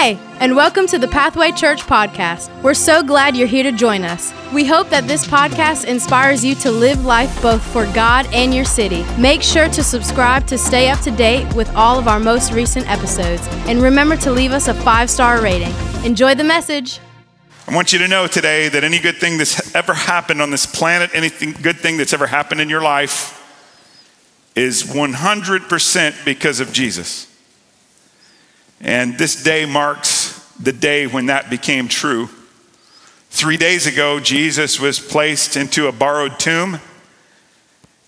Hey, and welcome to the Pathway Church podcast. We're so glad you're here to join us. We hope that this podcast inspires you to live life both for God and your city. Make sure to subscribe to stay up to date with all of our most recent episodes. And remember to leave us a five star rating. Enjoy the message. I want you to know today that any good thing that's ever happened on this planet, anything good thing that's ever happened in your life, is 100% because of Jesus. And this day marks the day when that became true. Three days ago, Jesus was placed into a borrowed tomb.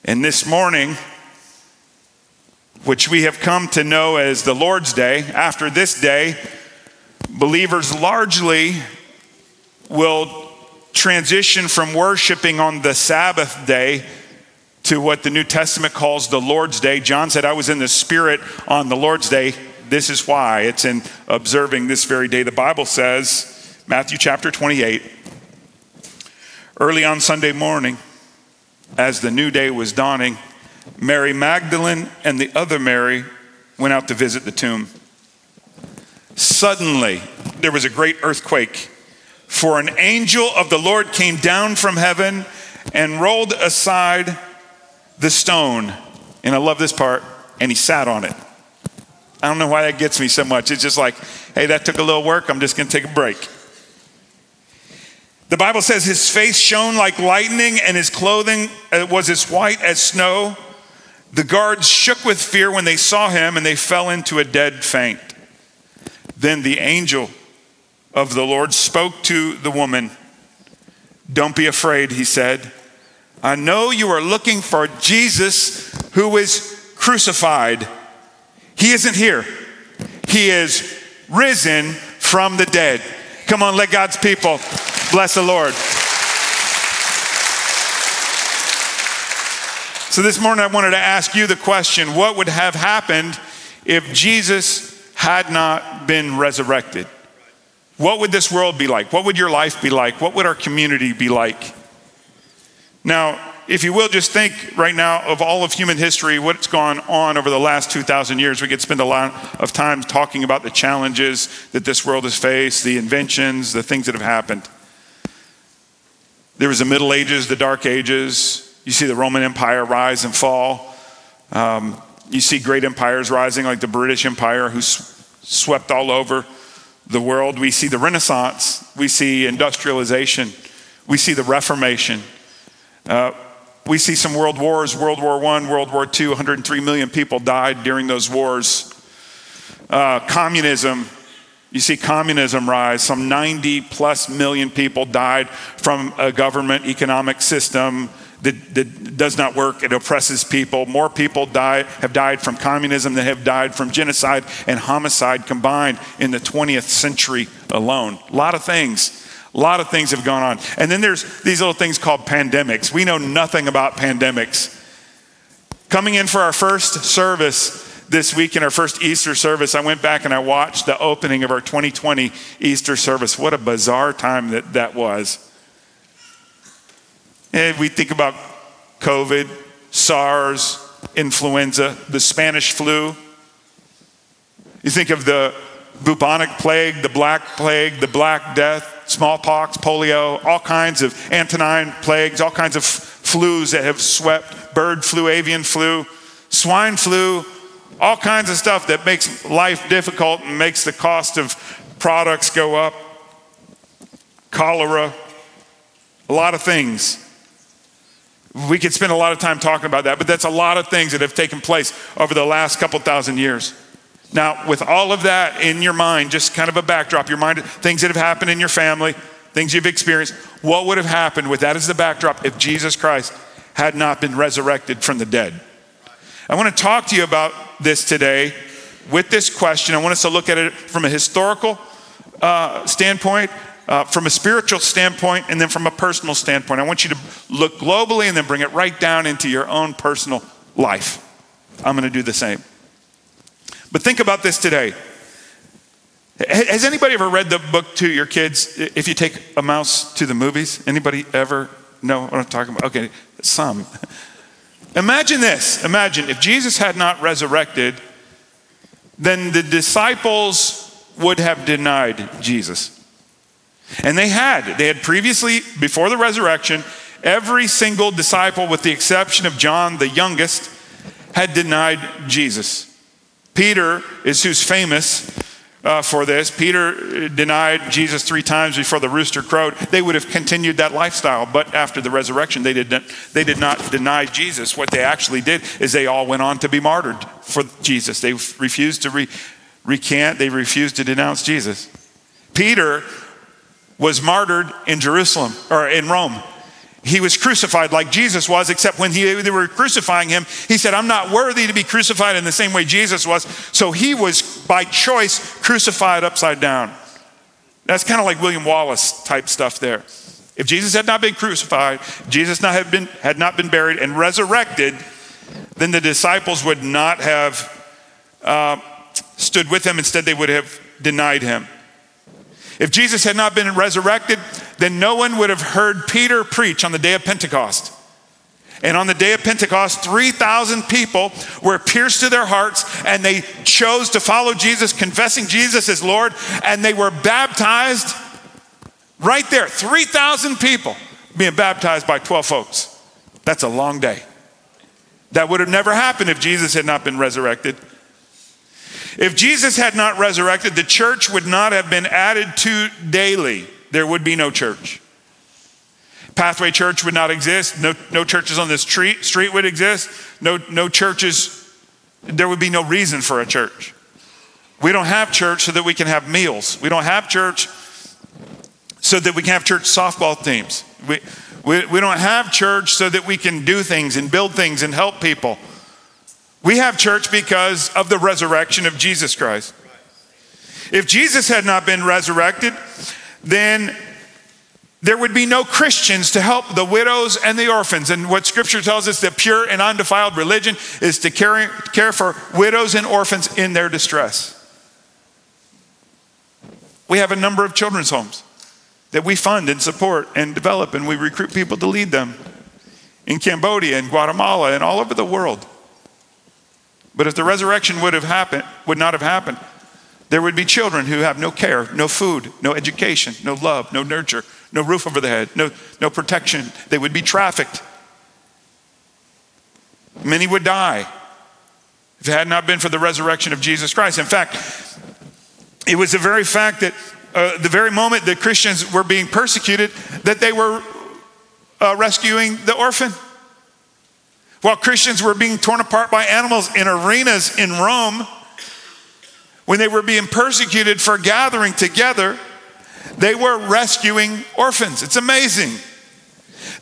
And this morning, which we have come to know as the Lord's Day, after this day, believers largely will transition from worshiping on the Sabbath day to what the New Testament calls the Lord's Day. John said, I was in the Spirit on the Lord's Day. This is why. It's in observing this very day. The Bible says, Matthew chapter 28, early on Sunday morning, as the new day was dawning, Mary Magdalene and the other Mary went out to visit the tomb. Suddenly, there was a great earthquake, for an angel of the Lord came down from heaven and rolled aside the stone. And I love this part, and he sat on it. I don't know why that gets me so much. It's just like, hey, that took a little work. I'm just going to take a break. The Bible says his face shone like lightning and his clothing uh, was as white as snow. The guards shook with fear when they saw him and they fell into a dead faint. Then the angel of the Lord spoke to the woman. Don't be afraid, he said. I know you are looking for Jesus who was crucified. He isn't here, He is risen from the dead. Come on, let God's people bless the Lord. So, this morning I wanted to ask you the question what would have happened if Jesus had not been resurrected? What would this world be like? What would your life be like? What would our community be like? Now, if you will, just think right now of all of human history, what's gone on over the last 2,000 years. We could spend a lot of time talking about the challenges that this world has faced, the inventions, the things that have happened. There was the Middle Ages, the Dark Ages. You see the Roman Empire rise and fall. Um, you see great empires rising, like the British Empire, who swept all over the world. We see the Renaissance. We see industrialization. We see the Reformation. Uh, we see some world wars World War I, World War II, 103 million people died during those wars. Uh, communism, you see communism rise. Some 90 plus million people died from a government economic system that, that, does not work. It oppresses people. More people die, have died from communism than have died from genocide and homicide combined in the 20th century alone. A lot of things. A lot of things have gone on. And then there's these little things called pandemics. We know nothing about pandemics. Coming in for our first service this week in our first Easter service, I went back and I watched the opening of our 2020 Easter service. What a bizarre time that that was. And we think about COVID, SARS, influenza, the Spanish flu. You think of the bubonic plague, the black plague, the black death, smallpox, polio, all kinds of Antonine plagues, all kinds of flus that have swept bird flu, avian flu, swine flu, all kinds of stuff that makes life difficult and makes the cost of products go up. Cholera, a lot of things. We could spend a lot of time talking about that, but that's a lot of things that have taken place over the last couple thousand years. Now, with all of that in your mind, just kind of a backdrop, your mind, things that have happened in your family, things you've experienced, what would have happened with that as the backdrop if Jesus Christ had not been resurrected from the dead? I want to talk to you about this today with this question. I want us to look at it from a historical uh, standpoint, uh, from a spiritual standpoint, and then from a personal standpoint. I want you to look globally and then bring it right down into your own personal life. I'm going to do the same. But think about this today. Has anybody ever read the book to your kids? If you take a mouse to the movies, anybody ever know what I'm talking about? Okay, some. Imagine this. Imagine if Jesus had not resurrected, then the disciples would have denied Jesus. And they had. They had previously, before the resurrection, every single disciple, with the exception of John, the youngest, had denied Jesus. Peter is who's famous uh, for this. Peter denied Jesus three times before the rooster crowed. They would have continued that lifestyle, but after the resurrection, they did not, they did not deny Jesus. What they actually did is they all went on to be martyred for Jesus. They refused to re- recant, they refused to denounce Jesus. Peter was martyred in Jerusalem or in Rome. He was crucified like Jesus was, except when he, they were crucifying him, he said, I'm not worthy to be crucified in the same way Jesus was. So he was, by choice, crucified upside down. That's kind of like William Wallace type stuff there. If Jesus had not been crucified, Jesus not have been, had not been buried and resurrected, then the disciples would not have uh, stood with him. Instead, they would have denied him. If Jesus had not been resurrected, then no one would have heard Peter preach on the day of Pentecost. And on the day of Pentecost, 3,000 people were pierced to their hearts and they chose to follow Jesus, confessing Jesus as Lord, and they were baptized right there. 3,000 people being baptized by 12 folks. That's a long day. That would have never happened if Jesus had not been resurrected. If Jesus had not resurrected, the church would not have been added to daily. There would be no church. Pathway Church would not exist. No, no churches on this street, street would exist. No, no churches, there would be no reason for a church. We don't have church so that we can have meals. We don't have church so that we can have church softball teams. We, we, we don't have church so that we can do things and build things and help people. We have church because of the resurrection of Jesus Christ. If Jesus had not been resurrected, then there would be no Christians to help the widows and the orphans. And what scripture tells us that pure and undefiled religion is to care, care for widows and orphans in their distress. We have a number of children's homes that we fund and support and develop, and we recruit people to lead them in Cambodia and Guatemala and all over the world. But if the resurrection would have happened, would not have happened, there would be children who have no care, no food, no education, no love, no nurture, no roof over their head, no, no protection. They would be trafficked. Many would die if it had not been for the resurrection of Jesus Christ. In fact, it was the very fact that uh, the very moment that Christians were being persecuted, that they were uh, rescuing the orphan. While Christians were being torn apart by animals in arenas in Rome, when they were being persecuted for gathering together, they were rescuing orphans. It's amazing.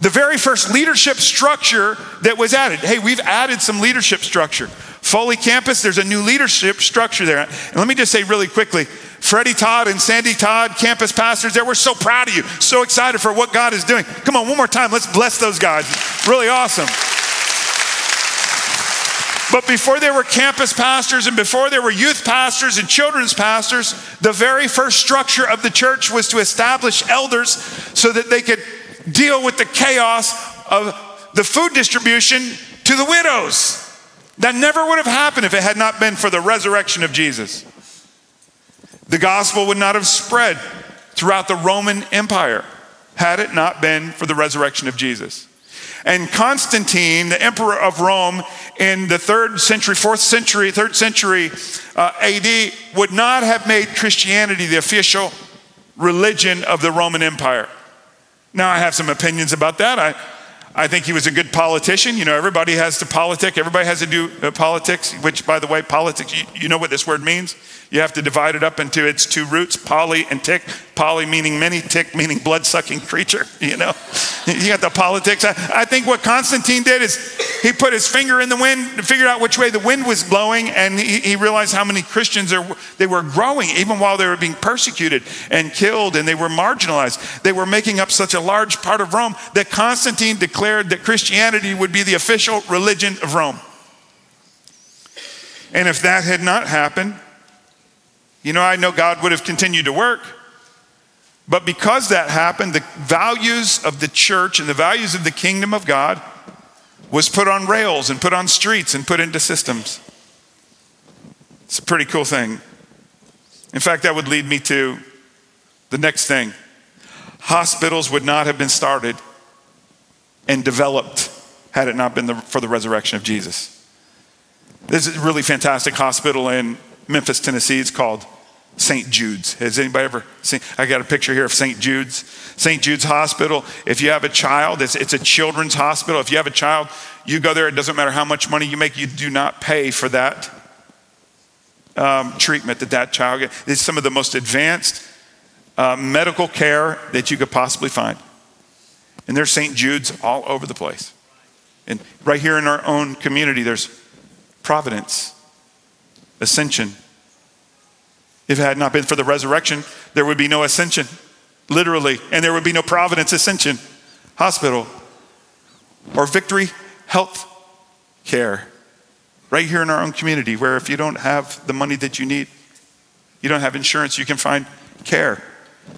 The very first leadership structure that was added. Hey, we've added some leadership structure. Foley campus, there's a new leadership structure there. And let me just say really quickly Freddie Todd and Sandy Todd, campus pastors, there, we're so proud of you, so excited for what God is doing. Come on, one more time, let's bless those guys. Really awesome. But before there were campus pastors and before there were youth pastors and children's pastors, the very first structure of the church was to establish elders so that they could deal with the chaos of the food distribution to the widows. That never would have happened if it had not been for the resurrection of Jesus. The gospel would not have spread throughout the Roman Empire had it not been for the resurrection of Jesus. And Constantine, the emperor of Rome in the third century, fourth century, third century uh, AD, would not have made Christianity the official religion of the Roman Empire. Now, I have some opinions about that. I, I think he was a good politician. You know, everybody has to politic, everybody has to do uh, politics, which, by the way, politics, you, you know what this word means? You have to divide it up into its two roots, poly and tick. Poly meaning many, tick meaning blood sucking creature, you know? You got the politics. I, I, think what Constantine did is he put his finger in the wind, and figured out which way the wind was blowing, and he, he realized how many Christians are, they were growing, even while they were being persecuted and killed and they were marginalized. They were making up such a large part of Rome that Constantine declared that Christianity would be the official religion of Rome. And if that had not happened, you know, I know God would have continued to work. But because that happened, the values of the church and the values of the kingdom of God was put on rails and put on streets and put into systems. It's a pretty cool thing. In fact, that would lead me to the next thing. Hospitals would not have been started and developed had it not been the, for the resurrection of Jesus. There's a really fantastic hospital in Memphis, Tennessee. It's called St. Jude's. Has anybody ever seen? I got a picture here of St. Jude's. St. Jude's Hospital. If you have a child, it's, it's a children's hospital. If you have a child, you go there. It doesn't matter how much money you make, you do not pay for that um, treatment that that child gets. It's some of the most advanced uh, medical care that you could possibly find. And there's St. Jude's all over the place. And right here in our own community, there's Providence, Ascension. If it had not been for the resurrection, there would be no Ascension, literally, and there would be no Providence Ascension Hospital or Victory Health Care right here in our own community, where if you don't have the money that you need, you don't have insurance, you can find care.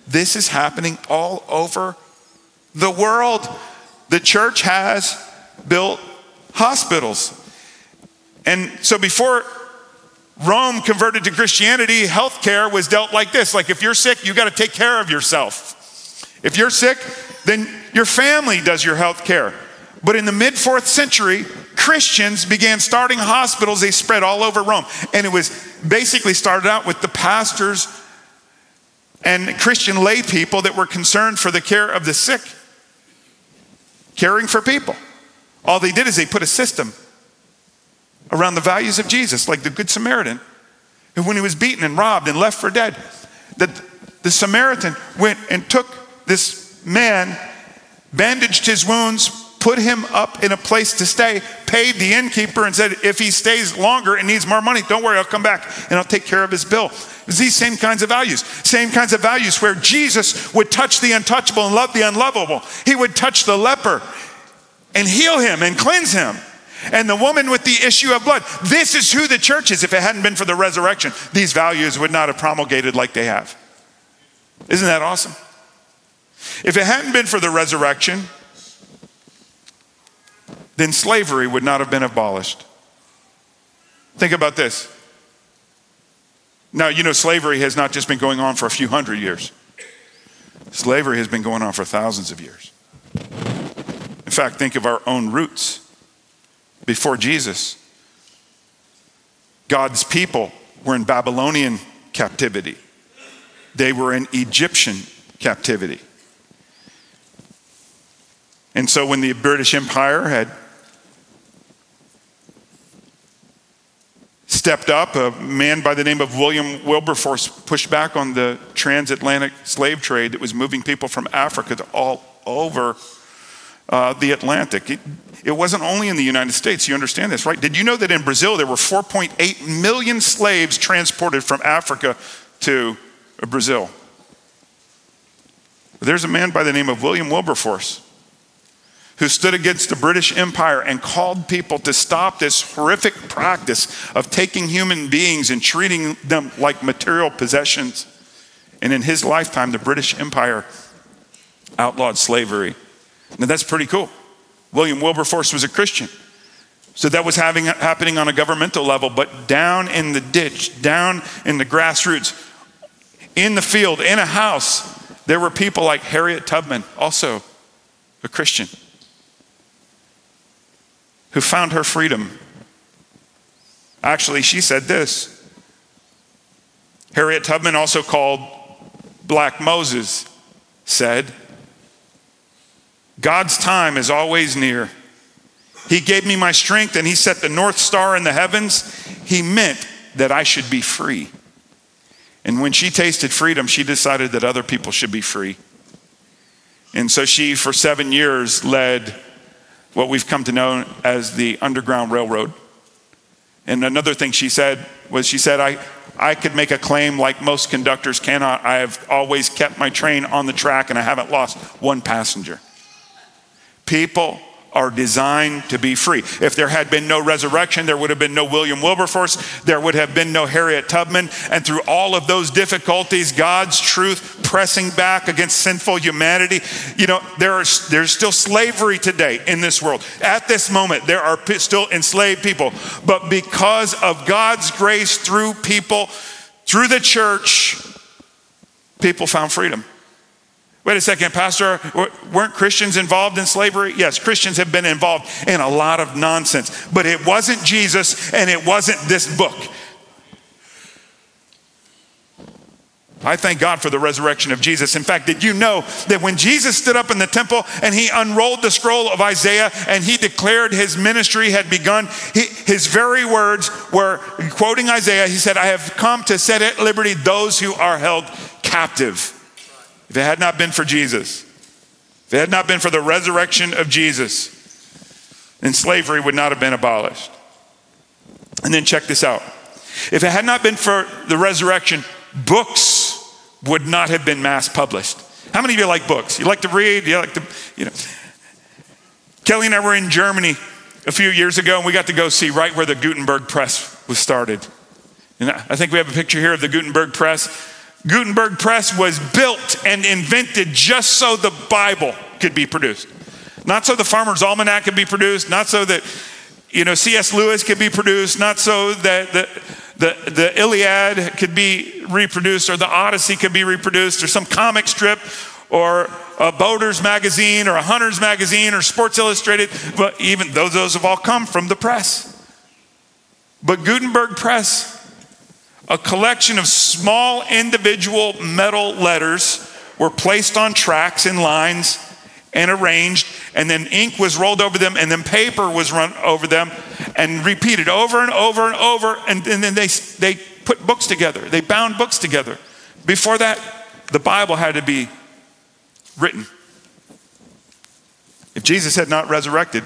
This is happening all over the world. The church has built hospitals. And so before Rome converted to Christianity, healthcare was dealt like this like if you're sick, you got to take care of yourself. If you're sick, then your family does your health care. But in the mid fourth century, Christians began starting hospitals. They spread all over Rome. And it was basically started out with the pastors and Christian lay people that were concerned for the care of the sick, caring for people. All they did is they put a system around the values of Jesus, like the Good Samaritan, who, when he was beaten and robbed and left for dead, that the Samaritan went and took this man, bandaged his wounds, put him up in a place to stay, paid the innkeeper, and said, if he stays longer and needs more money, don't worry, I'll come back and I'll take care of his bill. It's these same kinds of values, same kinds of values where Jesus would touch the untouchable and love the unlovable. He would touch the leper and heal him and cleanse him. And the woman with the issue of blood. This is who the church is. If it hadn't been for the resurrection, these values would not have promulgated like they have. Isn't that awesome? If it hadn't been for the resurrection, then slavery would not have been abolished. Think about this. Now, you know, slavery has not just been going on for a few hundred years, slavery has been going on for thousands of years. In fact, think of our own roots. Before Jesus, God's people were in Babylonian captivity, they were in Egyptian captivity. And so when the British Empire had stepped up. A man by the name of William Wilberforce pushed back on the transatlantic slave trade that was moving people from Africa to all over uh, the Atlantic. It, it wasn't only in the United States. You understand this, right? Did you know that in Brazil there were 4.8 million slaves transported from Africa to Brazil? There's a man by the name of William Wilberforce who stood against the British Empire and called people to stop this horrific practice of taking human beings and treating them like material possessions. And in his lifetime, the British Empire outlawed slavery. Now, that's pretty cool. William Wilberforce was a Christian. So that was having, happening on a governmental level, but down in the ditch, down in the grassroots, in the field, in a house, there were people like Harriet Tubman, also a Christian who found her freedom. Actually, she said this. Harriet Tubman, also called Black Moses, said, God's time is always near. He gave me my strength and He set the North Star in the heavens. He meant that I should be free. And when she tasted freedom, she decided that other people should be free. And so she, for seven years, led what we've come to know as the Underground Railroad. And another thing she said was she said, I, I could make a claim like most conductors cannot. I have always kept my train on the track and I haven't lost one passenger. People are designed to be free. If there had been no resurrection, there would have been no William Wilberforce, there would have been no Harriet Tubman. And through all of those difficulties, God's truth pressing back against sinful humanity, you know, there are, there's still slavery today in this world. At this moment, there are still enslaved people. But because of God's grace through people, Through the church, people found freedom. Wait a second, Pastor, weren't Christians involved in slavery? Yes, Christians have been involved in a lot of nonsense, but it wasn't Jesus and it wasn't this book. I thank God for the resurrection of Jesus. In fact, did you know that when Jesus stood up in the temple and he unrolled the scroll of Isaiah and he declared his ministry had begun, he, his very words were quoting Isaiah. He said, I have come to set at liberty those who are held captive. If it had not been for Jesus, if it had not been for the resurrection of Jesus, then slavery would not have been abolished. And then check this out. If it had not been for the resurrection, books would not have been mass published. How many of you like books? You like to read? You like to, you know. Kelly and I were in Germany a few years ago, and we got to go see right where the Gutenberg press was started. And I think we have a picture here of the Gutenberg press. Gutenberg press was built and invented just so the Bible could be produced. Not so the farmer's almanac could be produced, not so that you know C.S. Lewis could be produced, not so that the the, the Iliad could be reproduced, or the Odyssey could be reproduced, or some comic strip, or a boater's magazine, or a hunter's magazine, or Sports Illustrated. But even those, those have all come from the press. But Gutenberg Press, a collection of small individual metal letters, were placed on tracks in lines and arranged, and then ink was rolled over them, and then paper was run over them, and repeated over and over and over. And, and then they, they put books together, they bound books together. Before that, the Bible had to be written. If Jesus had not resurrected,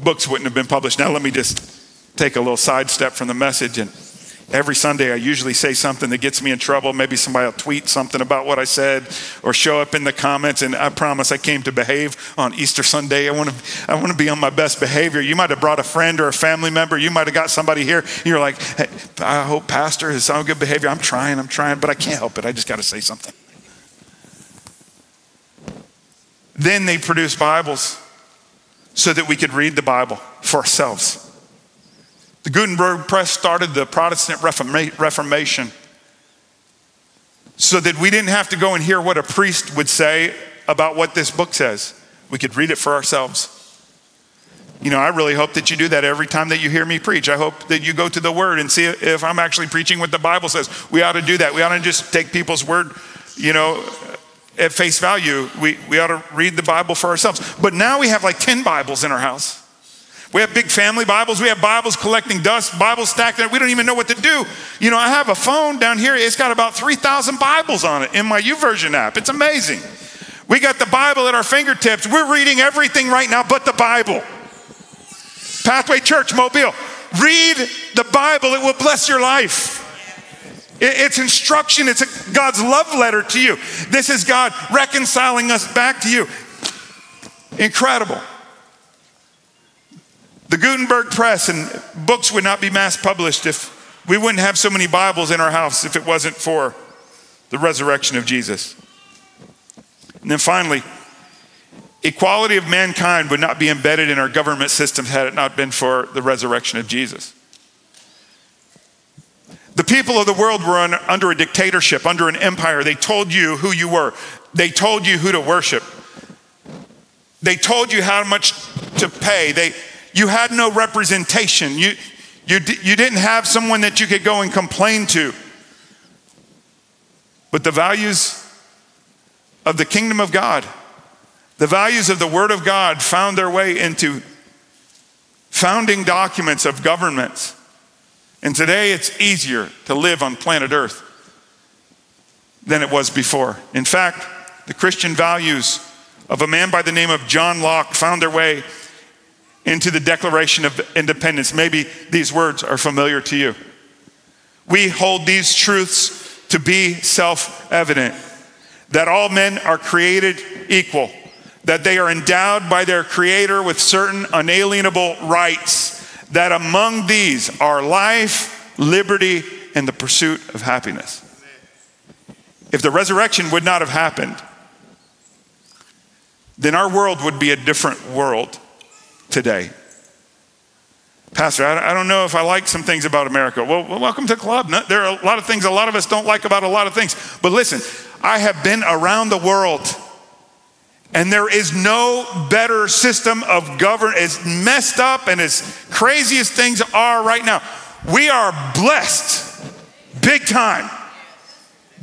books wouldn't have been published. Now, let me just take a little sidestep from the message and Every Sunday, I usually say something that gets me in trouble. Maybe somebody will tweet something about what I said or show up in the comments. And I promise I came to behave on Easter Sunday. I want to, I want to be on my best behavior. You might have brought a friend or a family member. You might have got somebody here. You're like, hey, I hope Pastor is on good behavior. I'm trying, I'm trying, but I can't help it. I just got to say something. Then they produced Bibles so that we could read the Bible for ourselves. The Gutenberg Press started the Protestant Reformation so that we didn't have to go and hear what a priest would say about what this book says. We could read it for ourselves. You know, I really hope that you do that every time that you hear me preach. I hope that you go to the Word and see if I'm actually preaching what the Bible says. We ought to do that. We ought to just take people's word, you know, at face value. We, we ought to read the Bible for ourselves. But now we have like 10 Bibles in our house. We have big family Bibles. We have Bibles collecting dust, Bibles stacked there. We don't even know what to do. You know, I have a phone down here. It's got about 3,000 Bibles on it in my YouVersion app. It's amazing. We got the Bible at our fingertips. We're reading everything right now but the Bible. Pathway Church, Mobile. Read the Bible, it will bless your life. It's instruction, it's God's love letter to you. This is God reconciling us back to you. Incredible. Gutenberg Press and books would not be mass published if we wouldn't have so many Bibles in our house if it wasn't for the resurrection of Jesus. And then finally, equality of mankind would not be embedded in our government systems had it not been for the resurrection of Jesus. The people of the world were under a dictatorship, under an empire. They told you who you were, they told you who to worship, they told you how much to pay. They, you had no representation. You, you, you didn't have someone that you could go and complain to. But the values of the kingdom of God, the values of the Word of God found their way into founding documents of governments. And today it's easier to live on planet Earth than it was before. In fact, the Christian values of a man by the name of John Locke found their way into the Declaration of Independence. Maybe these words are familiar to you. We hold these truths to be self evident that all men are created equal, that they are endowed by their Creator with certain unalienable rights, that among these are life, liberty, and the pursuit of happiness. If the resurrection would not have happened, then our world would be a different world today. Pastor, I don't know if I like some things about America. Well, welcome to the club. There are a lot of things a lot of us don't like about a lot of things. But listen, I have been around the world, and there is no better system of government, as messed up and as crazy as things are right now. We are blessed big time.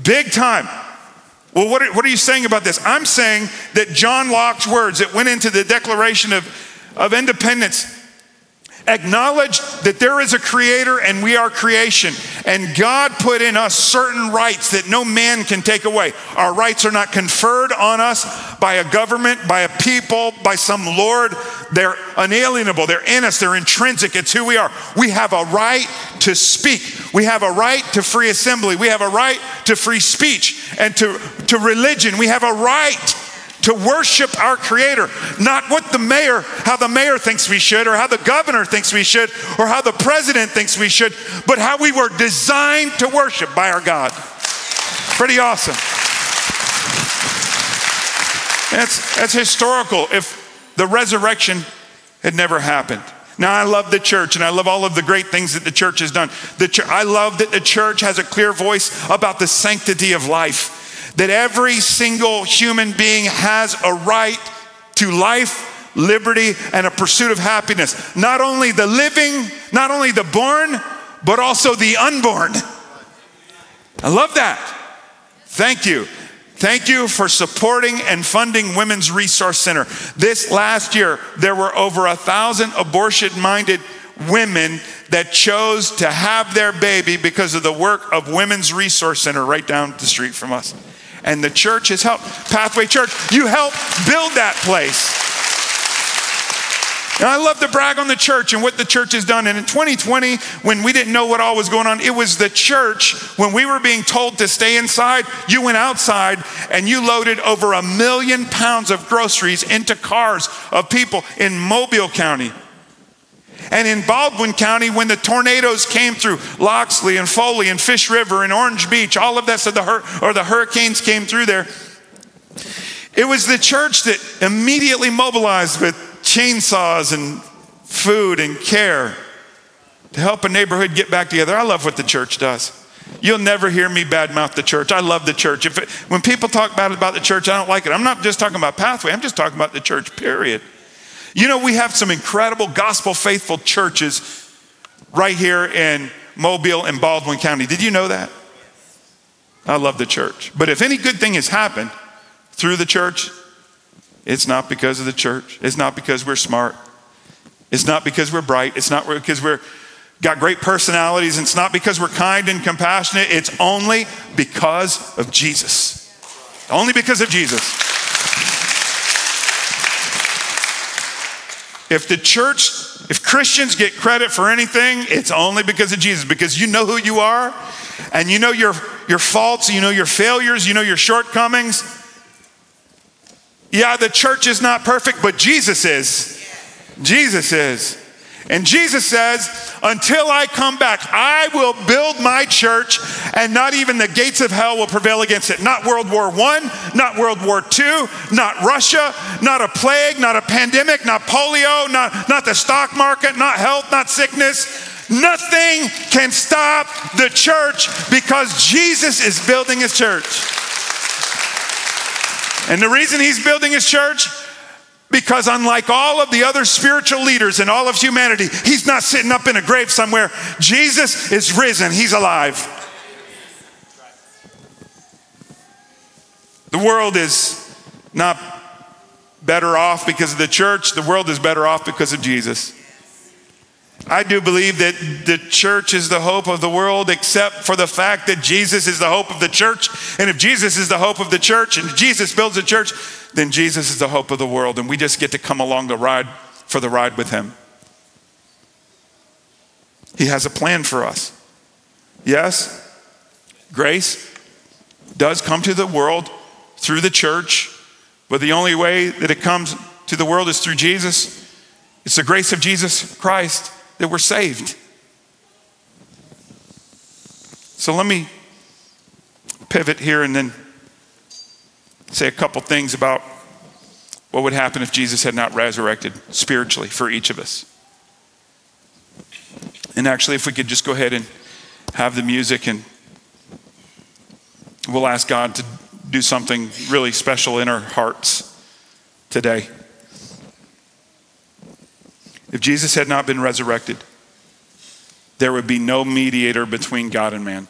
Big time. Well, what are, what are you saying about this? I'm saying that John Locke's words that went into the Declaration of, of Independence acknowledge that there is a creator and we are creation. And God put in us certain rights that no man can take away. Our rights are not conferred on us by a government, by a people, by some Lord. They're unalienable, they're in us, they're intrinsic. It's who we are. We have a right to speak, we have a right to free assembly, we have a right to free speech and to, to religion. We have a right to worship our creator, not what the mayor, how the mayor thinks we should, or how the governor thinks we should, or how the president thinks we should, but how we were designed to worship by our God. Pretty awesome. That's, that's historical if the resurrection had never happened. Now, I love the church and I love all of the great things that the church has done. The ch- I love that the church has a clear voice about the sanctity of life that every single human being has a right to life, liberty, and a pursuit of happiness. Not only the living, not only the born, but also the unborn. I love that. Thank you. Thank you for supporting and funding Women's Resource Center. This last year, there were over a thousand abortion minded women that chose to have their baby because of the work of Women's Resource Center right down the street from us and the church has helped. Pathway Church, you helped build that place. And I love to brag on the church and what the church has done. And in 2020, when we didn't know what all was going on, it was the church, when we were being told to stay inside, you went outside and you loaded over a million pounds of groceries into cars of people in Mobile County. And in Baldwin County, when the tornadoes came through Loxley and Foley and Fish River and Orange Beach, all of that, so the hur- or the hurricanes came through there. It was the church that immediately mobilized with chainsaws and food and care to help a neighborhood get back together. I love what the church does. You'll never hear me badmouth the church. I love the church. If it, when people talk bad about the church, I don't like it. I'm not just talking about Pathway, I'm just talking about the church, period. You know, we have some incredible gospel faithful churches right here in Mobile and Baldwin County. Did you know that? I love the church. But if any good thing has happened through the church, it's not because of the church. It's not because we're smart. It's not because we're bright. It's not because we're got great personalities. It's not because we're kind and compassionate. It's only because of Jesus. Only because of Jesus. If the church, if Christians get credit for anything, it's only because of Jesus, because you know who you are and you know your, your faults, you know your failures, you know your shortcomings. Yeah, the church is not perfect, but Jesus is. Jesus is. And Jesus says, Until I come back, I will build my church, and not even the gates of hell will prevail against it. Not World War I, not World War II, not Russia, not a plague, not a pandemic, not polio, not, not the stock market, not health, not sickness. Nothing can stop the church because Jesus is building his church. And the reason he's building his church because, unlike all of the other spiritual leaders in all of humanity, he's not sitting up in a grave somewhere. Jesus is risen, he's alive. The world is not better off because of the church, the world is better off because of Jesus. I do believe that the church is the hope of the world, except for the fact that Jesus is the hope of the church. And if Jesus is the hope of the church and Jesus builds a church, then Jesus is the hope of the world. And we just get to come along the ride for the ride with him. He has a plan for us. Yes, grace does come to the world through the church, but the only way that it comes to the world is through Jesus. It's the grace of Jesus Christ that we're saved. So let me pivot here and then say a couple things about what would happen if Jesus had not resurrected spiritually for each of us. And actually, if we could just go ahead and have the music, and we'll ask God to do something really special in our hearts today. If Jesus had not been resurrected, there would be no mediator between God and man.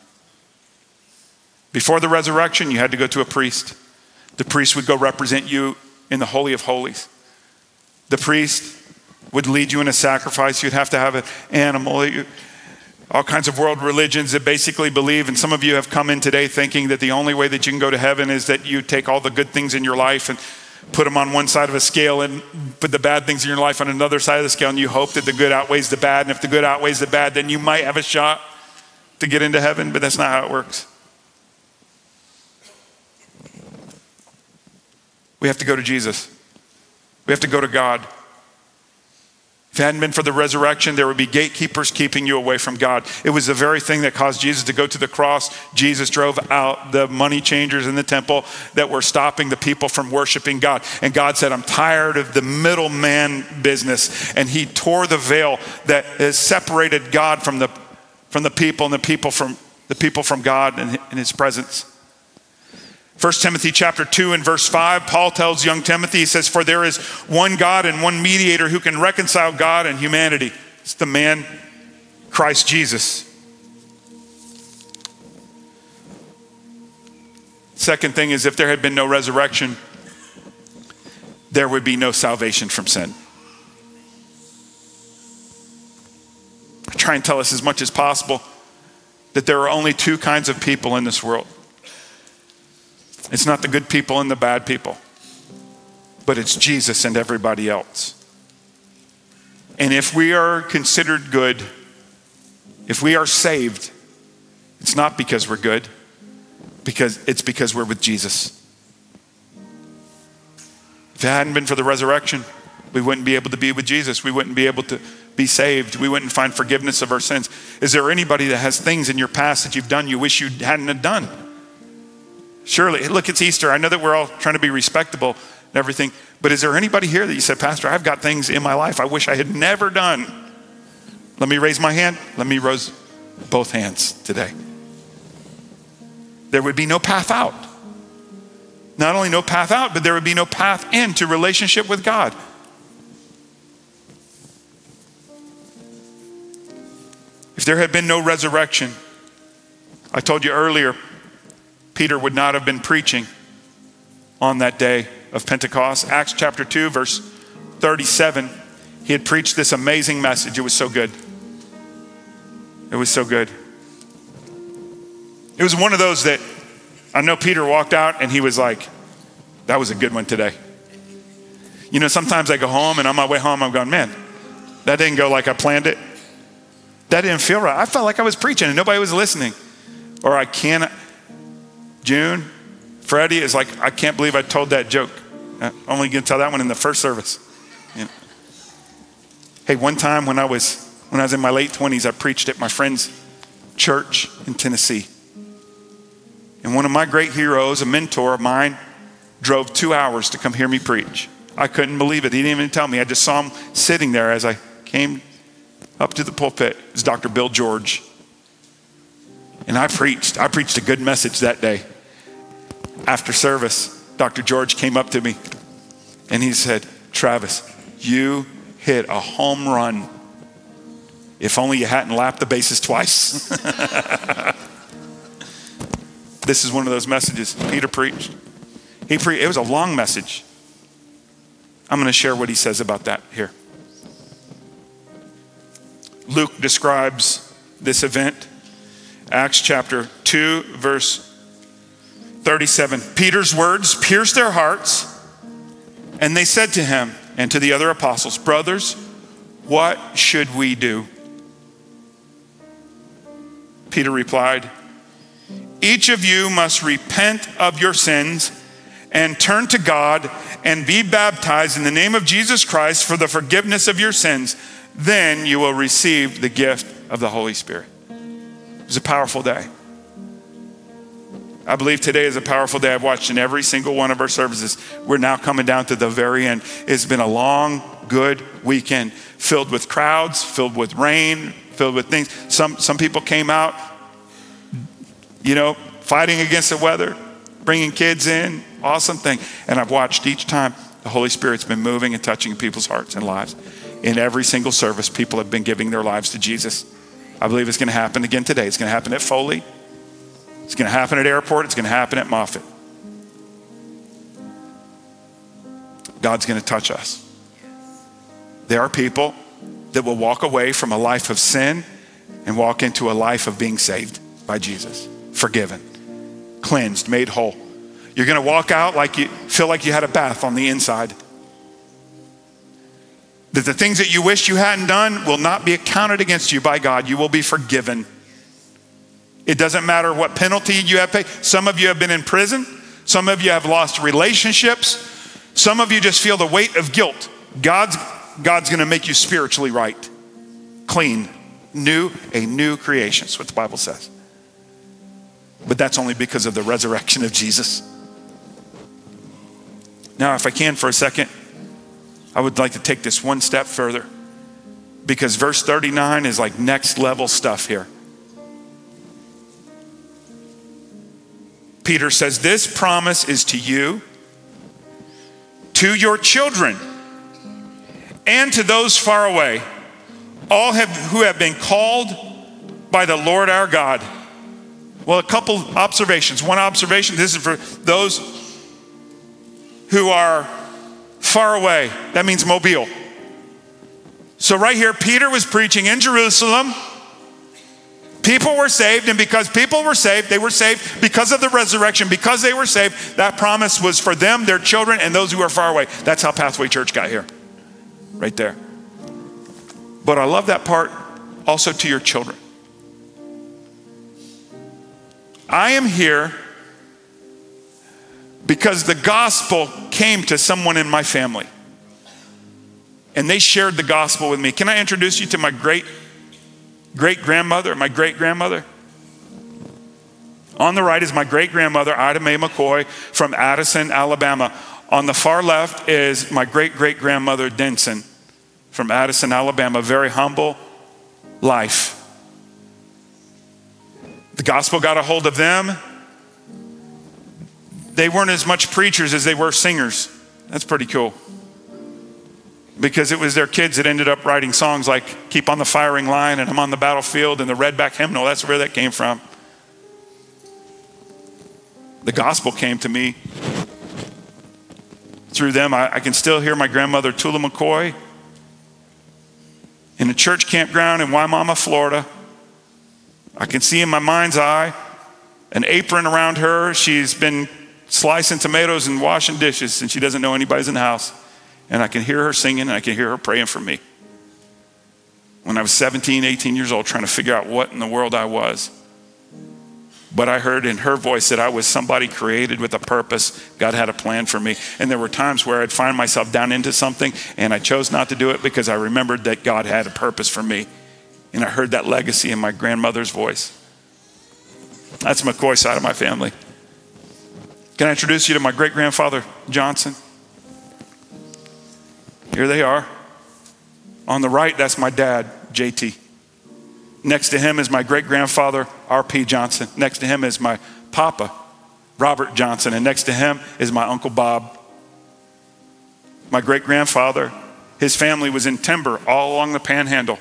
Before the resurrection, you had to go to a priest. The priest would go represent you in the Holy of Holies. The priest would lead you in a sacrifice. You'd have to have an animal. All kinds of world religions that basically believe, and some of you have come in today thinking that the only way that you can go to heaven is that you take all the good things in your life and put them on one side of a scale and put the bad things in your life on another side of the scale, and you hope that the good outweighs the bad. And if the good outweighs the bad, then you might have a shot to get into heaven, but that's not how it works. We have to go to Jesus, we have to go to God. If it hadn't been for the resurrection, there would be gatekeepers keeping you away from God. It was the very thing that caused Jesus to go to the cross. Jesus drove out the money changers in the temple that were stopping the people from worshiping God. And God said, I'm tired of the middleman business. And he tore the veil that has separated God from the, from the people and the people from, the people from God and in his presence. 1 Timothy chapter 2 and verse 5, Paul tells young Timothy, he says, For there is one God and one mediator who can reconcile God and humanity. It's the man, Christ Jesus. Second thing is, if there had been no resurrection, there would be no salvation from sin. I try and tell us as much as possible that there are only two kinds of people in this world it's not the good people and the bad people, but it's Jesus and everybody else. And if we are considered good, if we are saved, it's not because we're good, because it's because we're with Jesus. If it hadn't been for the resurrection, we wouldn't be able to be with Jesus. We wouldn't be able to be saved. We wouldn't find forgiveness of our sins. Is there anybody that has things in your past that you've done you wish you hadn't have done? Surely, look, it's Easter. I know that we're all trying to be respectable and everything, but is there anybody here that you said, Pastor, I've got things in my life I wish I had never done? Let me raise my hand. Let me raise both hands today. There would be no path out. Not only no path out, but there would be no path into relationship with God. If there had been no resurrection, I told you earlier, Peter would not have been preaching on that day of Pentecost. Acts chapter 2, verse 37, he had preached this amazing message. It was so good. It was so good. It was one of those that I know Peter walked out and he was like, that was a good one today. You know, sometimes I go home and on my way home, I'm going, man, that didn't go like I planned it. That didn't feel right. I felt like I was preaching and nobody was listening. Or I can't, June, Freddie is like, I can't believe I told that joke. I'm only going to tell that one in the first service. You know. Hey, one time when I was when I was in my late 20s, I preached at my friend's church in Tennessee. And one of my great heroes, a mentor of mine, drove two hours to come hear me preach. I couldn't believe it. He didn't even tell me. I just saw him sitting there as I came up to the pulpit. It was Dr. Bill George. And I preached. I preached a good message that day after service, Dr. George came up to me and he said, Travis, you hit a home run. If only you hadn't lapped the bases twice. this is one of those messages Peter preached. He pre- it was a long message. I'm going to share what he says about that here. Luke describes this event. Acts chapter 2, verse 37. Peter's words pierced their hearts, and they said to him and to the other apostles, Brothers, what should we do? Peter replied, Each of you must repent of your sins and turn to God and be baptized in the name of Jesus Christ for the forgiveness of your sins. Then you will receive the gift of the Holy Spirit. It was a powerful day. I believe today is a powerful day. I've watched in every single one of our services. We're now coming down to the very end. It's been a long, good weekend filled with crowds, filled with rain, filled with things. Some, some people came out, you know, fighting against the weather, bringing kids in, awesome thing. And I've watched each time the Holy Spirit's been moving and touching people's hearts and lives. In every single service, people have been giving their lives to Jesus. I believe it's going to happen again today. It's going to happen at Foley. It's going to happen at Airport. It's going to happen at Moffett. God's going to touch us. There are people that will walk away from a life of sin and walk into a life of being saved by Jesus, forgiven, cleansed, made whole. You're going to walk out like you feel like you had a bath on the inside. That the things that you wish you hadn't done will not be accounted against you by God. You will be forgiven. It doesn't matter what penalty you have paid. Some of you have been in prison. Some of you have lost relationships. Some of you just feel the weight of guilt. God's, God's going to make you spiritually right, clean, new, a new creation. That's what the Bible says. But that's only because of the resurrection of Jesus. Now, if I can for a second, I would like to take this one step further because verse 39 is like next level stuff here. Peter says, This promise is to you to your children, and to those far away, all have, who have been called by the Lord our God. Well, a couple observations. One observation this is for those who are far away. That means Mobile. So, right here, Peter was preaching in Jerusalem. People were saved, and because people were saved, they were saved because of the resurrection. Because they were saved, that promise was for them, their children, and those who are far away. That's how Pathway Church got here, right there. But I love that part also to your children. I am here because the gospel came to someone in my family and they shared the gospel with me. Can I introduce you to my great great grandmother, my great grandmother. On the right is my great grandmother, Ida Mae McCoy from Addison, Alabama. On the far left is my great great grandmother, Denson from Addison, Alabama. Very humble life. The gospel got a hold of them. They weren't as much preachers as they were singers. That's pretty cool because it was their kids that ended up writing songs like Keep on the Firing Line and I'm on the Battlefield and the Redback Hymnal. That's where that came from. The gospel came to me through them. I, I can still hear my grandmother, Tula McCoy, in a church campground in Wimauma, Florida. I can see in my mind's eye an apron around her. She's been slicing tomatoes and washing dishes, and she doesn't know anybody's in the house. And I can hear her singing and I can hear her praying for me. When I was 17, 18 years old, trying to figure out what in the world I was. But I heard in her voice that I was somebody created with a purpose. God had a plan for me. And there were times where I'd find myself down into something and I chose not to do it because I remembered that God had a purpose for me. And I heard that legacy in my grandmother's voice. That's McCoy side of my family. Can I introduce you to my great grandfather, Johnson? Here they are. On the right, that's my dad, JT. Next to him is my great grandfather, R.P. Johnson. Next to him is my papa, Robert Johnson. And next to him is my uncle Bob. My great grandfather, his family was in timber all along the panhandle.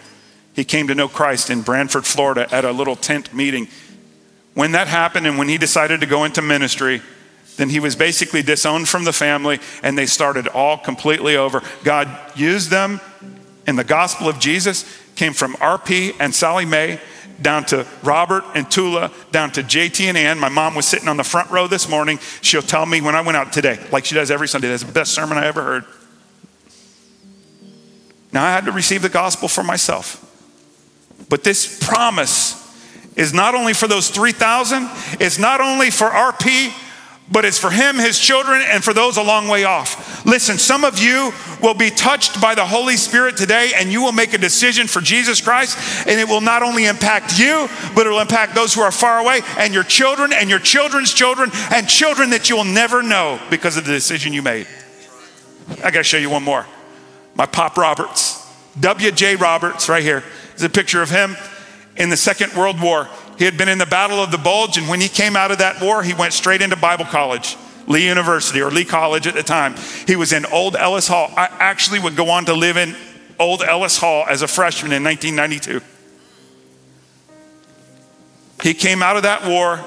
He came to know Christ in Branford, Florida at a little tent meeting. When that happened and when he decided to go into ministry, then he was basically disowned from the family and they started all completely over. God used them, and the gospel of Jesus came from RP and Sally Mae down to Robert and Tula, down to JT and Ann. My mom was sitting on the front row this morning. She'll tell me when I went out today, like she does every Sunday, that's the best sermon I ever heard. Now I had to receive the gospel for myself. But this promise is not only for those 3,000, it's not only for RP, but it's for him, his children, and for those a long way off. Listen, some of you will be touched by the Holy Spirit today, and you will make a decision for Jesus Christ, and it will not only impact you, but it will impact those who are far away, and your children, and your children's children, and children that you will never know because of the decision you made. I gotta show you one more. My Pop Roberts, W.J. Roberts, right here. There's a picture of him in the Second World War. He had been in the Battle of the Bulge, and when he came out of that war, he went straight into Bible college, Lee University or Lee College at the time. He was in Old Ellis Hall. I actually would go on to live in Old Ellis Hall as a freshman in 1992. He came out of that war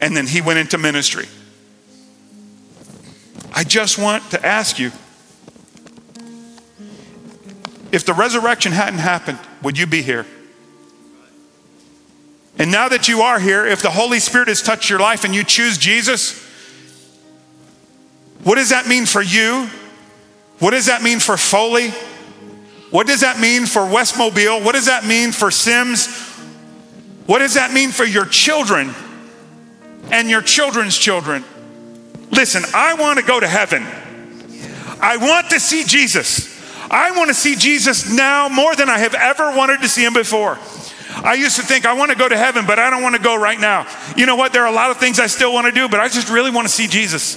and then he went into ministry. I just want to ask you if the resurrection hadn't happened, would you be here? And now that you are here, if the Holy Spirit has touched your life and you choose Jesus, what does that mean for you? What does that mean for Foley? What does that mean for Westmobile? What does that mean for Sims? What does that mean for your children and your children's children? Listen, I want to go to heaven. I want to see Jesus. I want to see Jesus now more than I have ever wanted to see him before. I used to think I want to go to heaven, but I don't want to go right now. You know what? There are a lot of things I still want to do, but I just really want to see Jesus.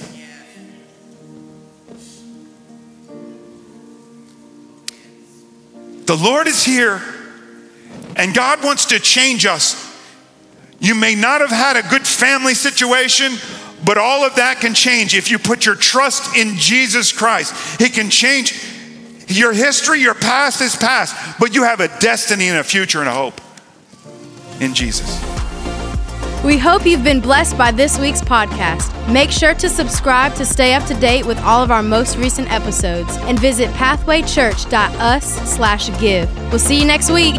The Lord is here, and God wants to change us. You may not have had a good family situation, but all of that can change if you put your trust in Jesus Christ. He can change your history, your past is past, but you have a destiny and a future and a hope in Jesus. We hope you've been blessed by this week's podcast. Make sure to subscribe to stay up to date with all of our most recent episodes and visit pathwaychurch.us/give. We'll see you next week.